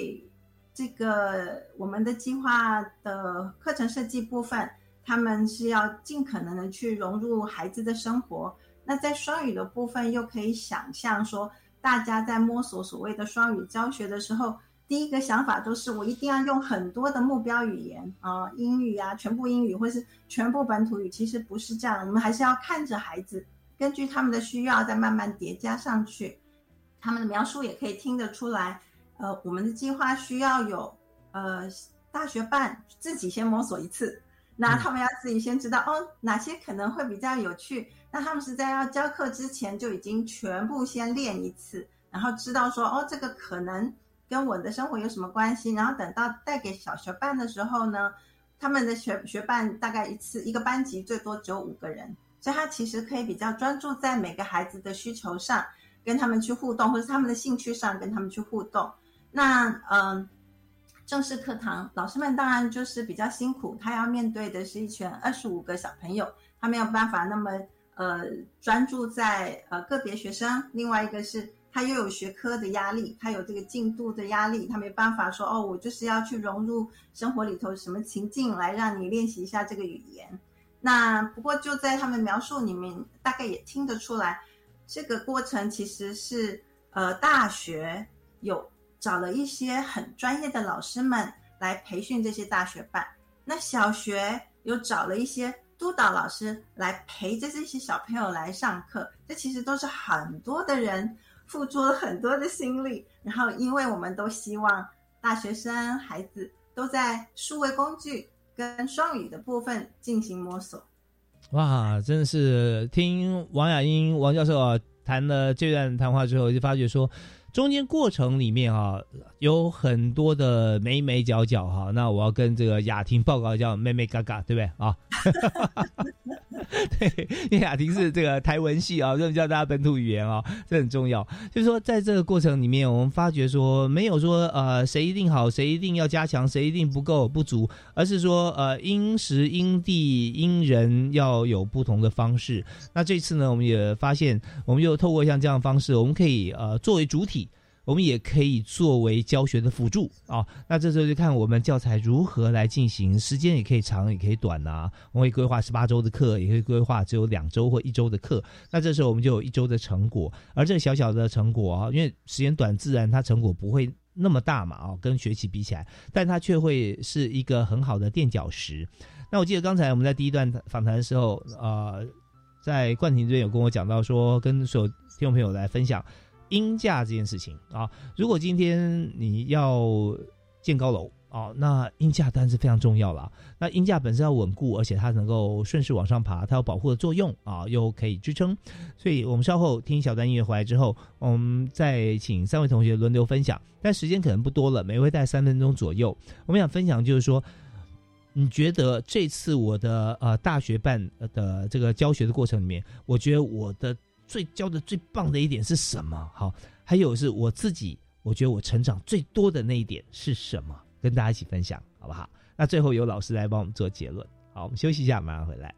这个我们的计划的课程设计部分，他们是要尽可能的去融入孩子的生活。那在双语的部分，又可以想象说。大家在摸索所谓的双语教学的时候，第一个想法都是我一定要用很多的目标语言啊、英语啊，全部英语或是全部本土语，其实不是这样，我们还是要看着孩子，根据他们的需要再慢慢叠加上去。他们的描述也可以听得出来，呃，我们的计划需要有呃大学办自己先摸索一次，那他们要自己先知道哦哪些可能会比较有趣，那他们是在要教课之前就已经全部先练一次，然后知道说哦这个可能跟我的生活有什么关系，然后等到带给小学办的时候呢，他们的学学办大概一次一个班级最多只有五个人，所以他其实可以比较专注在每个孩子的需求上。跟他们去互动，或者是他们的兴趣上跟他们去互动。那嗯，正式课堂老师们当然就是比较辛苦，他要面对的是一群二十五个小朋友，他没有办法那么呃专注在呃个别学生。另外一个是他又有学科的压力，他有这个进度的压力，他没办法说哦，我就是要去融入生活里头什么情境来让你练习一下这个语言。那不过就在他们描述里面，大概也听得出来。这个过程其实是，呃，大学有找了一些很专业的老师们来培训这些大学班，那小学又找了一些督导老师来陪着这些小朋友来上课，这其实都是很多的人付出了很多的心力，然后因为我们都希望大学生孩子都在数位工具跟双语的部分进行摸索。哇，真的是听王雅英王教授啊谈了这段谈话之后，就发觉说，中间过程里面啊有很多的眉眉角角哈。那我要跟这个雅婷报告叫妹妹嘎嘎，对不对啊？对，因为雅婷是这个台文系啊，就教大家本土语言啊，这很重要。就是说，在这个过程里面，我们发觉说，没有说呃谁一定好，谁一定要加强，谁一定不够不足，而是说呃因时因地因人要有不同的方式。那这次呢，我们也发现，我们就透过像这样的方式，我们可以呃作为主体。我们也可以作为教学的辅助啊，那这时候就看我们教材如何来进行，时间也可以长，也可以短呐。我们会规划十八周的课，也可以规划只有两周或一周的课。那这时候我们就有一周的成果，而这小小的成果啊，因为时间短，自然它成果不会那么大嘛啊，跟学习比起来，但它却会是一个很好的垫脚石。那我记得刚才我们在第一段访谈的时候，呃，在冠廷这边有跟我讲到说，跟所有听众朋友来分享。音架这件事情啊，如果今天你要建高楼啊，那音架当然是非常重要了。那音架本身要稳固，而且它能够顺势往上爬，它有保护的作用啊，又可以支撑。所以我们稍后听小段音乐回来之后，我们再请三位同学轮流分享，但时间可能不多了，每位带三分钟左右。我们想分享就是说，你觉得这次我的呃大学办的这个教学的过程里面，我觉得我的。最教的最棒的一点是什么？好，还有是我自己，我觉得我成长最多的那一点是什么？跟大家一起分享，好不好？那最后由老师来帮我们做结论。好，我们休息一下，马上回来。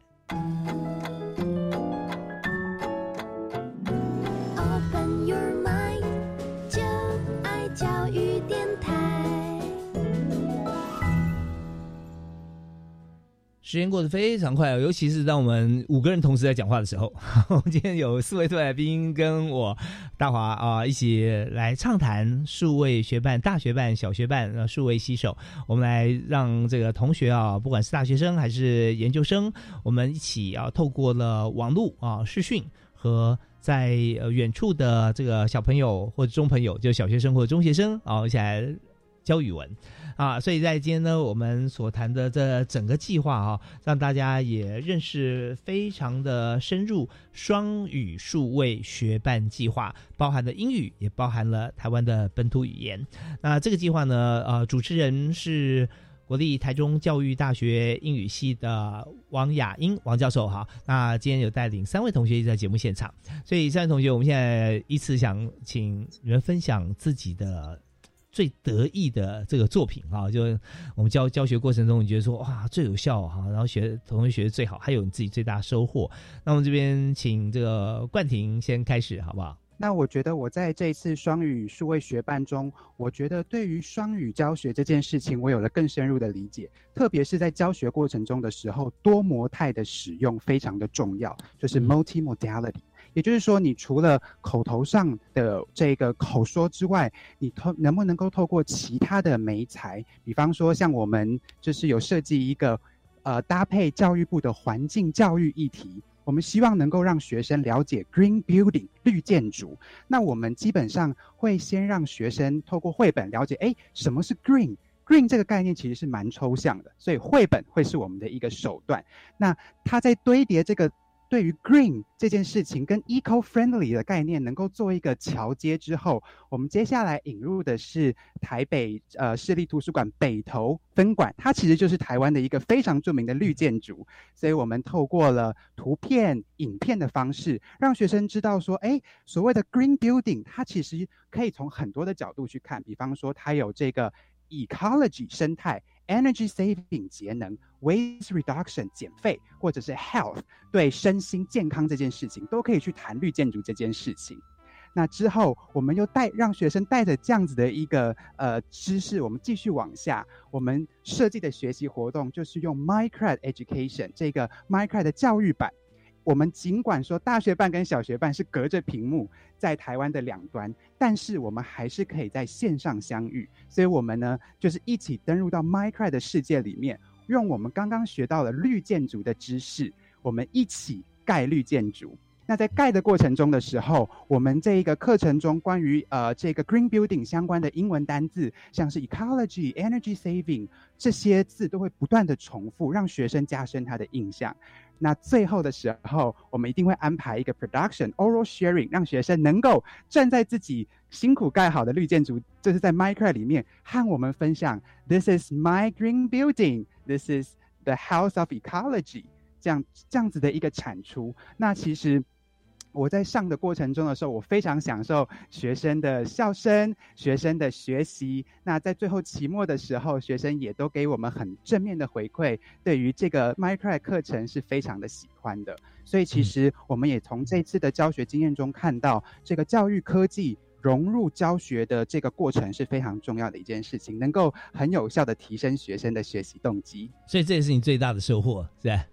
时间过得非常快，尤其是当我们五个人同时在讲话的时候。今天有四位特来宾跟我大华啊一起来畅谈数位学办、大学办、小学办呃数位携手。我们来让这个同学啊，不管是大学生还是研究生，我们一起啊透过了网络啊视讯和在呃远处的这个小朋友或者中朋友，就小学生或者中学生啊一起来教语文。啊，所以在今天呢，我们所谈的这整个计划啊，让大家也认识非常的深入双语数位学办计划，包含了英语，也包含了台湾的本土语言。那这个计划呢，呃，主持人是国立台中教育大学英语系的王雅英王教授哈。那今天有带领三位同学在节目现场，所以三位同学，我们现在依次想请你们分享自己的。最得意的这个作品啊，就我们教教学过程中，你觉得说哇最有效哈，然后学同学学的最好，还有你自己最大收获。那我们这边请这个冠廷先开始好不好？那我觉得我在这一次双语数位学办中，我觉得对于双语教学这件事情，我有了更深入的理解。特别是在教学过程中的时候，多模态的使用非常的重要，就是 multimodality。也就是说，你除了口头上的这个口说之外，你透能不能够透过其他的媒材，比方说像我们就是有设计一个呃搭配教育部的环境教育议题。我们希望能够让学生了解 green building 绿建筑。那我们基本上会先让学生透过绘本了解，哎，什么是 green。green 这个概念其实是蛮抽象的，所以绘本会是我们的一个手段。那它在堆叠这个。对于 green 这件事情跟 eco-friendly 的概念能够做一个桥接之后，我们接下来引入的是台北呃市立图书馆北投分馆，它其实就是台湾的一个非常著名的绿建筑，所以我们透过了图片、影片的方式，让学生知道说，哎，所谓的 green building，它其实可以从很多的角度去看，比方说它有这个 ecology 生态。Energy saving 节能，waste reduction 减费，或者是 health 对身心健康这件事情，都可以去谈绿建筑这件事情。那之后，我们又带让学生带着这样子的一个呃知识，我们继续往下。我们设计的学习活动就是用 Minecraft Education 这个 Minecraft 的教育版。我们尽管说大学办跟小学办是隔着屏幕在台湾的两端，但是我们还是可以在线上相遇。所以，我们呢就是一起登入到 Minecraft 的世界里面，用我们刚刚学到的绿建筑的知识，我们一起盖绿建筑。那在盖的过程中的时候，我们这一个课程中关于呃这个 green building 相关的英文单字，像是 ecology、energy saving 这些字都会不断的重复，让学生加深他的印象。那最后的时候，我们一定会安排一个 production oral sharing，让学生能够站在自己辛苦盖好的绿建筑，就是在 m i c r o 里面和我们分享 This is my green building. This is the house of ecology. 这样这样子的一个产出。那其实。我在上的过程中的时候，我非常享受学生的笑声、学生的学习。那在最后期末的时候，学生也都给我们很正面的回馈，对于这个 m i c r o 课程是非常的喜欢的。所以其实我们也从这次的教学经验中看到，这个教育科技融入教学的这个过程是非常重要的一件事情，能够很有效的提升学生的学习动机。所以这也是你最大的收获，是吧？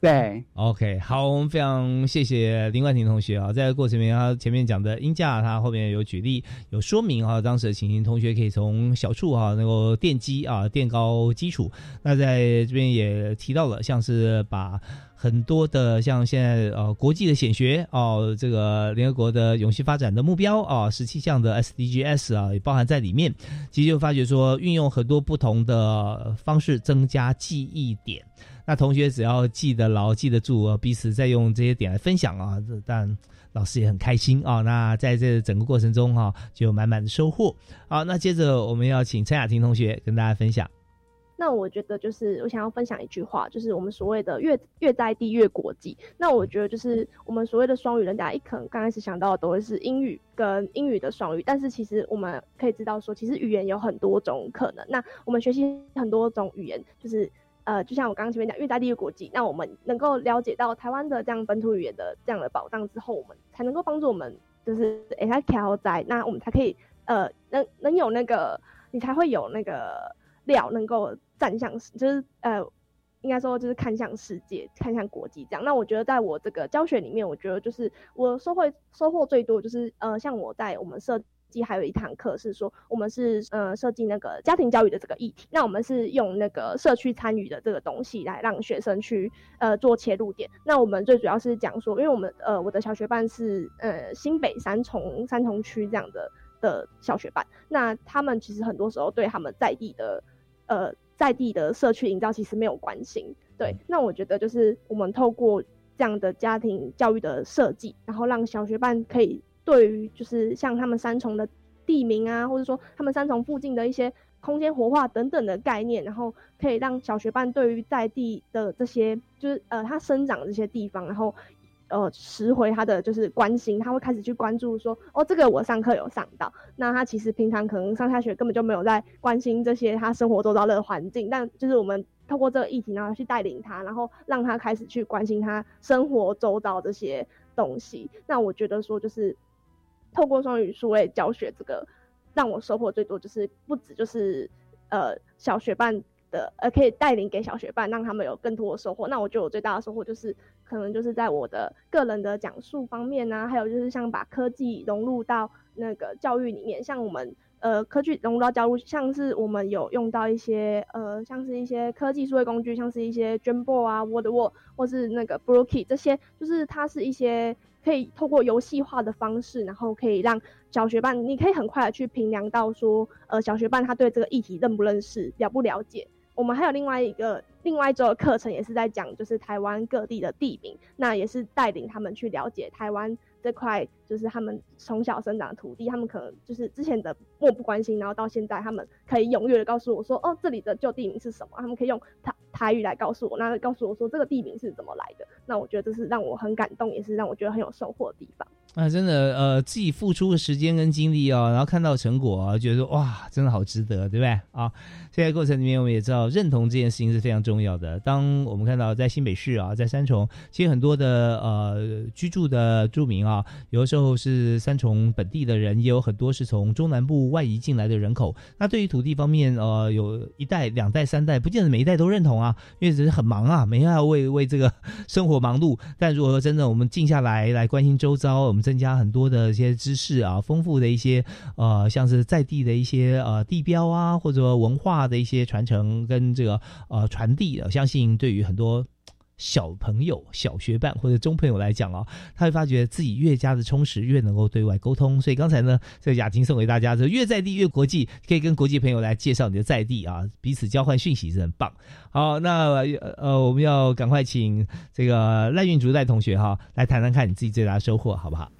对，OK，好，我们非常谢谢林冠廷同学啊，在过程里面他前面讲的音架，他后面有举例有说明啊，当时的情形，同学可以从小处啊能够奠基啊，垫高基础。那在这边也提到了，像是把很多的像现在呃国际的显学哦，这个联合国的永续发展的目标啊，十七项的 SDGs 啊也包含在里面。其实就发觉说，运用很多不同的方式增加记忆点。那同学只要记得牢、记得住，彼此再用这些点来分享啊，这但老师也很开心啊。那在这整个过程中哈，就有满满的收获。好，那接着我们要请陈雅婷同学跟大家分享。那我觉得就是我想要分享一句话，就是我们所谓的越越在地越国际。那我觉得就是我们所谓的双语，人家一可能刚开始想到的都会是英语跟英语的双语，但是其实我们可以知道说，其实语言有很多种可能。那我们学习很多种语言，就是。呃，就像我刚刚前面讲，越大地越国际，那我们能够了解到台湾的这样本土语言的这样的保障之后，我们才能够帮助我们，就是哎，它调在，那我们才可以呃，能能有那个，你才会有那个料，能够站向，就是呃，应该说就是看向世界，看向国际这样。那我觉得在我这个教学里面，我觉得就是我收获收获最多，就是呃，像我在我们设。还有一堂课是说，我们是呃设计那个家庭教育的这个议题，那我们是用那个社区参与的这个东西来让学生去呃做切入点。那我们最主要是讲说，因为我们呃我的小学班是呃新北三重三重区这样的的小学班，那他们其实很多时候对他们在地的呃在地的社区营造其实没有关心。对，那我觉得就是我们透过这样的家庭教育的设计，然后让小学班可以。对于就是像他们三重的地名啊，或者说他们三重附近的一些空间活化等等的概念，然后可以让小学班对于在地的这些就是呃他生长这些地方，然后呃拾回他的就是关心，他会开始去关注说哦这个我上课有上到，那他其实平常可能上下学根本就没有在关心这些他生活周遭的环境，但就是我们透过这个议题，然后去带领他，然后让他开始去关心他生活周遭这些东西，那我觉得说就是。透过双语数位教学，这个让我收获最多，就是不止就是呃小学班的，呃，可以带领给小学班，让他们有更多的收获。那我觉得我最大的收获就是，可能就是在我的个人的讲述方面呢，还有就是像把科技融入到那个教育里面，像我们呃科技融入到教育，像是我们有用到一些呃像是一些科技数位工具，像是一些 JAMBO 啊、WordWall 或是那个 Brookie 这些，就是它是一些可以透过游戏化的方式，然后可以让小学班，你可以很快的去评量到说，呃小学班他对这个议题认不认识、了不了解。我们还有另外一个另外一周的课程，也是在讲就是台湾各地的地名，那也是带领他们去了解台湾这块，就是他们从小生长的土地，他们可能就是之前的漠不关心，然后到现在他们可以踊跃的告诉我说，哦，这里的旧地名是什么？他们可以用台台语来告诉我，那告诉我说这个地名是怎么来的？那我觉得这是让我很感动，也是让我觉得很有收获的地方。啊，真的，呃，自己付出的时间跟精力哦，然后看到成果，觉得哇，真的好值得，对不对？啊，现在过程里面，我们也知道认同这件事情是非常重要的。当我们看到在新北市啊，在三重，其实很多的呃居住的住民啊，有的时候是三重本地的人，也有很多是从中南部外移进来的人口。那对于土地方面，呃，有一代、两代、三代，不见得每一代都认同啊，因为只是很忙啊，每天要为为这个 生活忙碌。但如果说真的我们静下来来关心周遭，我们增加很多的一些知识啊，丰富的一些呃，像是在地的一些呃地标啊，或者文化的一些传承跟这个呃传递，的相信对于很多小朋友、小学伴或者中朋友来讲哦，他会发觉自己越加的充实，越能够对外沟通。所以刚才呢，这雅婷送给大家，这越在地越国际，可以跟国际朋友来介绍你的在地啊，彼此交换讯息是很棒。好，那呃，我们要赶快请这个赖运竹赖同学哈，来谈谈看你自己最大的收获，好不好？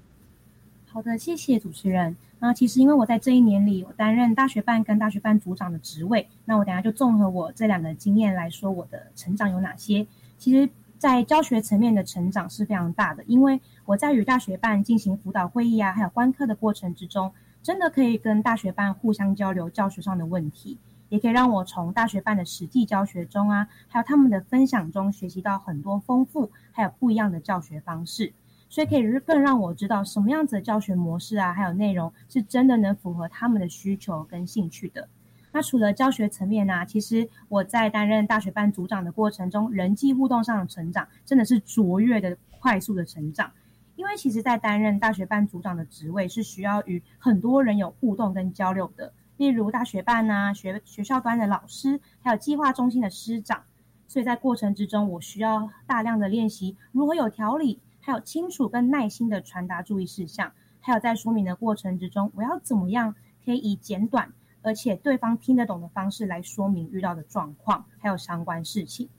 好的，谢谢主持人。那其实因为我在这一年里，我担任大学办跟大学办组长的职位，那我等下就综合我这两个经验来说，我的成长有哪些？其实，在教学层面的成长是非常大的，因为我在与大学办进行辅导会议啊，还有观课的过程之中，真的可以跟大学办互相交流教学上的问题，也可以让我从大学办的实际教学中啊，还有他们的分享中学习到很多丰富还有不一样的教学方式。所以可以更让我知道什么样子的教学模式啊，还有内容是真的能符合他们的需求跟兴趣的。那除了教学层面呢，其实我在担任大学班组长的过程中，人际互动上的成长真的是卓越的、快速的成长。因为其实，在担任大学班组长的职位是需要与很多人有互动跟交流的，例如大学办啊、学学校端的老师，还有计划中心的师长。所以在过程之中，我需要大量的练习如何有条理。还有清楚跟耐心的传达注意事项，还有在说明的过程之中，我要怎么样可以以简短而且对方听得懂的方式来说明遇到的状况，还有相关事情。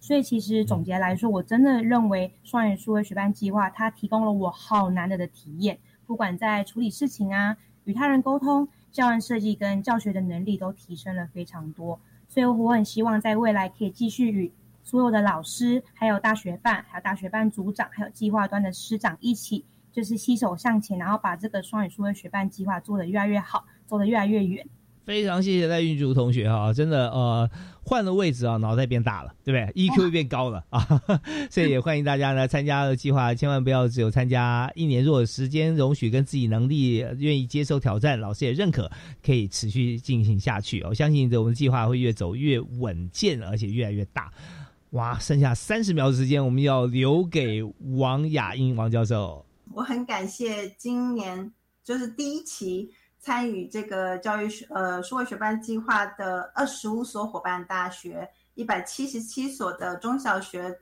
所以其实总结来说，我真的认为双语数位学班计划它提供了我好难得的体验，不管在处理事情啊、与他人沟通、教案设计跟教学的能力都提升了非常多。所以我很希望在未来可以继续与。所有的老师，还有大学办，还有大学班组长，还有计划端的师长一起，就是携手向前，然后把这个双语数位学办计划做得越来越好，走得越来越远。非常谢谢赖运竹同学哈，真的呃换了位置啊，脑袋变大了，对不对？EQ 变高了啊，所以也欢迎大家呢参加的计划，千万不要只有参加一年，如果时间容许跟自己能力愿意接受挑战，老师也认可，可以持续进行下去。我相信我们计划会越走越稳健，而且越来越大。哇，剩下三十秒的时间，我们要留给王雅英王教授。我很感谢今年就是第一期参与这个教育学呃数位学班计划的二十五所伙伴大学，一百七十七所的中小学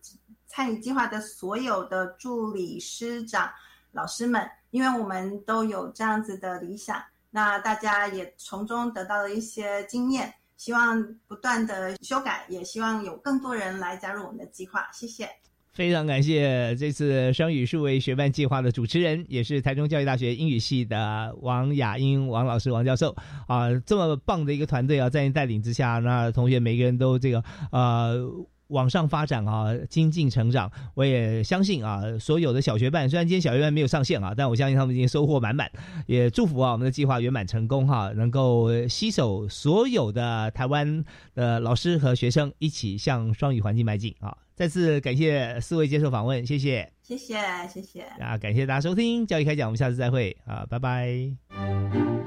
参与计划的所有的助理师长老师们，因为我们都有这样子的理想，那大家也从中得到了一些经验。希望不断的修改，也希望有更多人来加入我们的计划。谢谢，非常感谢这次双语数位学伴计划的主持人，也是台中教育大学英语系的王雅英王老师王教授啊，这么棒的一个团队啊，在您带领之下，那同学每个人都这个啊。往上发展啊，精进成长。我也相信啊，所有的小学办，虽然今天小学办没有上线啊，但我相信他们已经收获满满。也祝福啊，我们的计划圆满成功哈，能够携手所有的台湾的老师和学生一起向双语环境迈进啊！再次感谢四位接受访问，谢谢，谢谢，谢谢啊！感谢大家收听教育开讲，我们下次再会啊，拜拜。